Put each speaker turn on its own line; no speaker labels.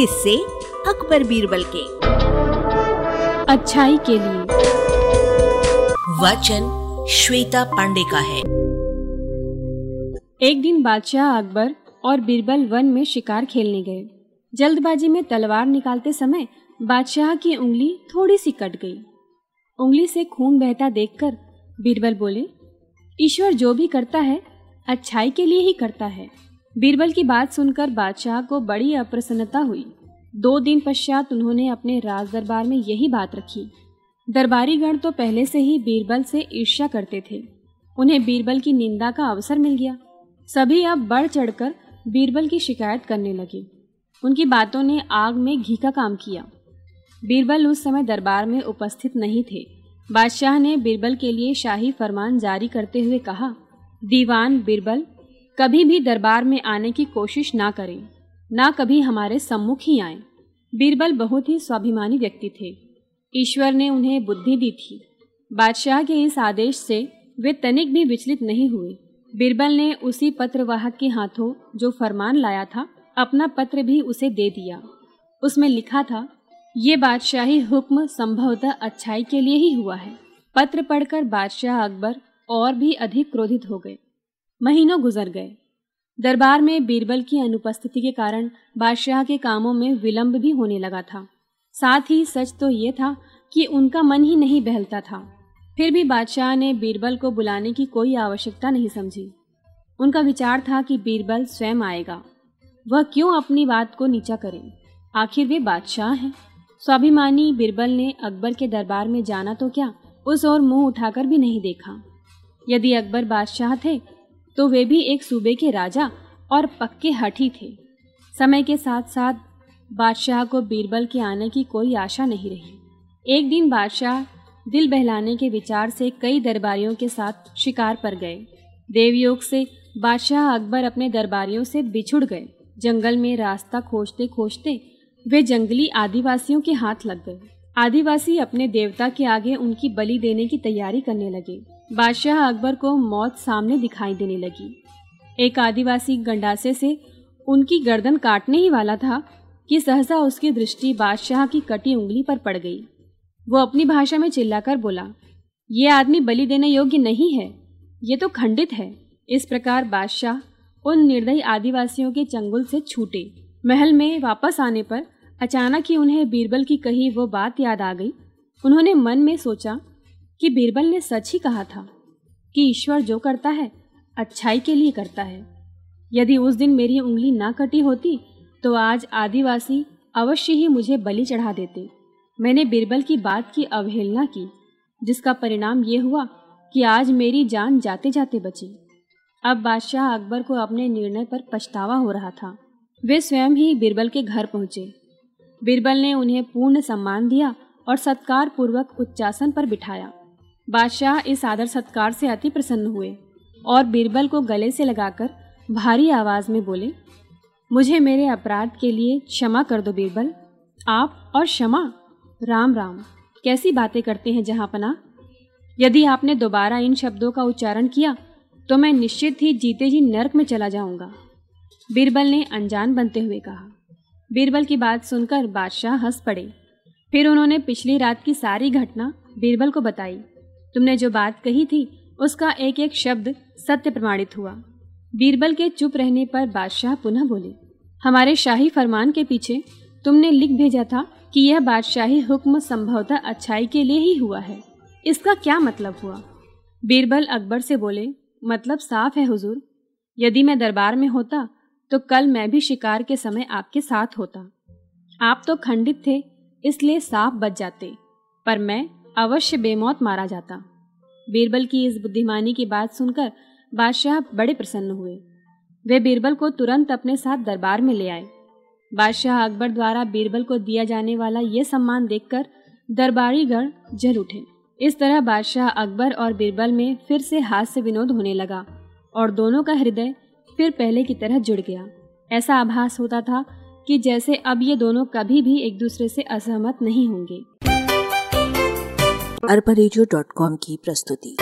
किससे अकबर बीरबल के।
अच्छाई के लिए।
वचन श्वेता पांडे का है।
एक दिन बादशाह अकबर और बीरबल वन में शिकार खेलने गए। जल्दबाजी में तलवार निकालते समय बादशाह की उंगली थोड़ी सी कट गई। उंगली से खून बहता देखकर बीरबल बोले ईश्वर जो भी करता है अच्छाई के लिए ही करता है। बीरबल की बात सुनकर बादशाह को बड़ी अप्रसन्नता हुई। दो दिन पश्चात उन्होंने अपने राज दरबार में यही बात रखी। दरबारी गण तो पहले से ही बीरबल से ईर्ष्या करते थे। उन्हें बीरबल की निंदा का अवसर मिल गया। सभी अब बढ़ चढ़कर बीरबल की शिकायत करने लगे। उनकी बातों ने आग में घी का काम किया। बीरबल उस समय दरबार में उपस्थित नहीं थे। बादशाह ने बीरबल के लिए शाही फरमान जारी करते हुए कहा, दीवान बीरबल, कभी भी दरबार में आने की कोशिश ना करें। ना कभी हमारे सम्मुख ही आए। बीरबल बहुत ही स्वाभिमानी व्यक्ति थे। ईश्वर ने उन्हें बुद्धि दी थी। बादशाह के इस आदेश से वे तनिक भी विचलित नहीं हुए। बीरबल ने उसी पत्रवाहक के हाथों जो फरमान लाया था, अपना पत्र भी उसे दे दिया। उसमें लिखा था, ये बादशाही हुक्म संभवतः अच्छाई के लिए ही हुआ है। पत्र पढ़कर बादशाह अकबर और भी अधिक क्रोधित हो गए। महीनों गुजर गए। दरबार में बीरबल की अनुपस्थिति के कारण बादशाह के कामों में विलंब भी होने लगा था। साथ ही सच तो ये था कि उनका मन ही नहीं बहलता था। फिर भी बादशाह ने बीरबल को बुलाने की कोई आवश्यकता नहीं समझी। उनका विचार था कि बीरबल स्वयं आएगा। वह क्यों अपनी बात को नीचा करे? आखिर वे बादशाह हैं। स्वाभिमानी बीरबल ने अकबर के दरबार में जाना तो क्या उस ओर मुँह उठाकर भी नहीं देखा? यदि अकबर बादशाह थे तो वे भी एक सूबे के राजा और पक्के हठी थे। समय के साथ साथ बादशाह को बीरबल के आने की कोई आशा नहीं रही। एक दिन बादशाह दिल बहलाने के विचार से कई दरबारियों के साथ शिकार पर गए। देवयोग से बादशाह अकबर अपने दरबारियों से बिछुड़ गए। जंगल में रास्ता खोजते खोजते वे जंगली आदिवासियों के हाथ लग गए। आदिवासी अपने देवता के आगे उनकी बलि देने की तैयारी करने लगे। बादशाह अकबर को मौत सामने दिखाई देने लगी। एक आदिवासी गंडासे से उनकी गर्दन काटने ही वाला था कि सहसा उसकी दृष्टि बादशाह की कटी उंगली पर पड़ गई। वो अपनी भाषा में चिल्लाकर बोला, ये आदमी बलि देने योग्य नहीं है, ये तो खंडित है। इस प्रकार बादशाह उन निर्दयी आदिवासियों के चंगुल से छूटे। महल में वापस आने पर अचानक ही उन्हें बीरबल की कही वो बात याद आ गई। उन्होंने मन में सोचा कि बीरबल ने सच ही कहा था कि ईश्वर जो करता है, अच्छाई के लिए करता है। यदि उस दिन मेरी उंगली ना कटी होती तो आज आदिवासी अवश्य ही मुझे बलि चढ़ा देते। मैंने बीरबल की बात की अवहेलना की, जिसका परिणाम ये हुआ कि आज मेरी जान जाते जाते बची। अब बादशाह अकबर को अपने निर्णय पर पछतावा हो रहा था। वे स्वयं ही बीरबल के घर पहुँचे। बीरबल ने उन्हें पूर्ण सम्मान दिया और सत्कार पूर्वक उच्चासन पर बिठाया। बादशाह इस आदर सत्कार से अति प्रसन्न हुए और बीरबल को गले से लगाकर भारी आवाज़ में बोले, मुझे मेरे अपराध के लिए क्षमा कर दो बीरबल। आप और क्षमा। राम राम। कैसी बातें करते हैं जहाँ पना यदि आपने दोबारा इन शब्दों का उच्चारण किया तो मैं निश्चित ही जीते जी नरक में चला जाऊँगा। बीरबल ने अनजान बनते हुए कहा। बीरबल की बात सुनकर बादशाह हंस पड़े। फिर उन्होंने पिछली रात की सारी घटना बीरबल को बताई। तुमने जो बात कही थी, उसका एक एक शब्द सत्य प्रमाणित हुआ। बीरबल के चुप रहने पर बादशाह पुनः बोले, हमारे शाही फरमान के पीछे तुमने लिख भेजा था कि यह बादशाही हुक्म संभवतः अच्छाई के लिए ही हुआ है। इसका क्या मतलब हुआ? बीरबल अकबर से बोले मतलब साफ़ है हुजूर। यदि मैं दरबार में होता तो कल मैं भी शिकार के समय आपके साथ होता। आप तो खंडित थे, इसलिए साफ़ बच जाते। पर मैं अवश्य बेमौत मारा जाता। बीरबल की इस बुद्धिमानी की बात सुनकर बादशाह बड़े प्रसन्न हुए। वे बीरबल को तुरंत अपने साथ दरबार में ले आए। बादशाह अकबर द्वारा बीरबल को दिया जाने वाला ये सम्मान देखकर दरबारी गण जल उठे। इस तरह बादशाह अकबर और बीरबल में फिर से हास्य विनोद होने लगा और दोनों का हृदय फिर पहले की तरह जुड़ गया। ऐसा आभास होता था कि जैसे अब ये दोनों कभी भी एक दूसरे से असहमत नहीं होंगे।
अरबा की प्रस्तुति।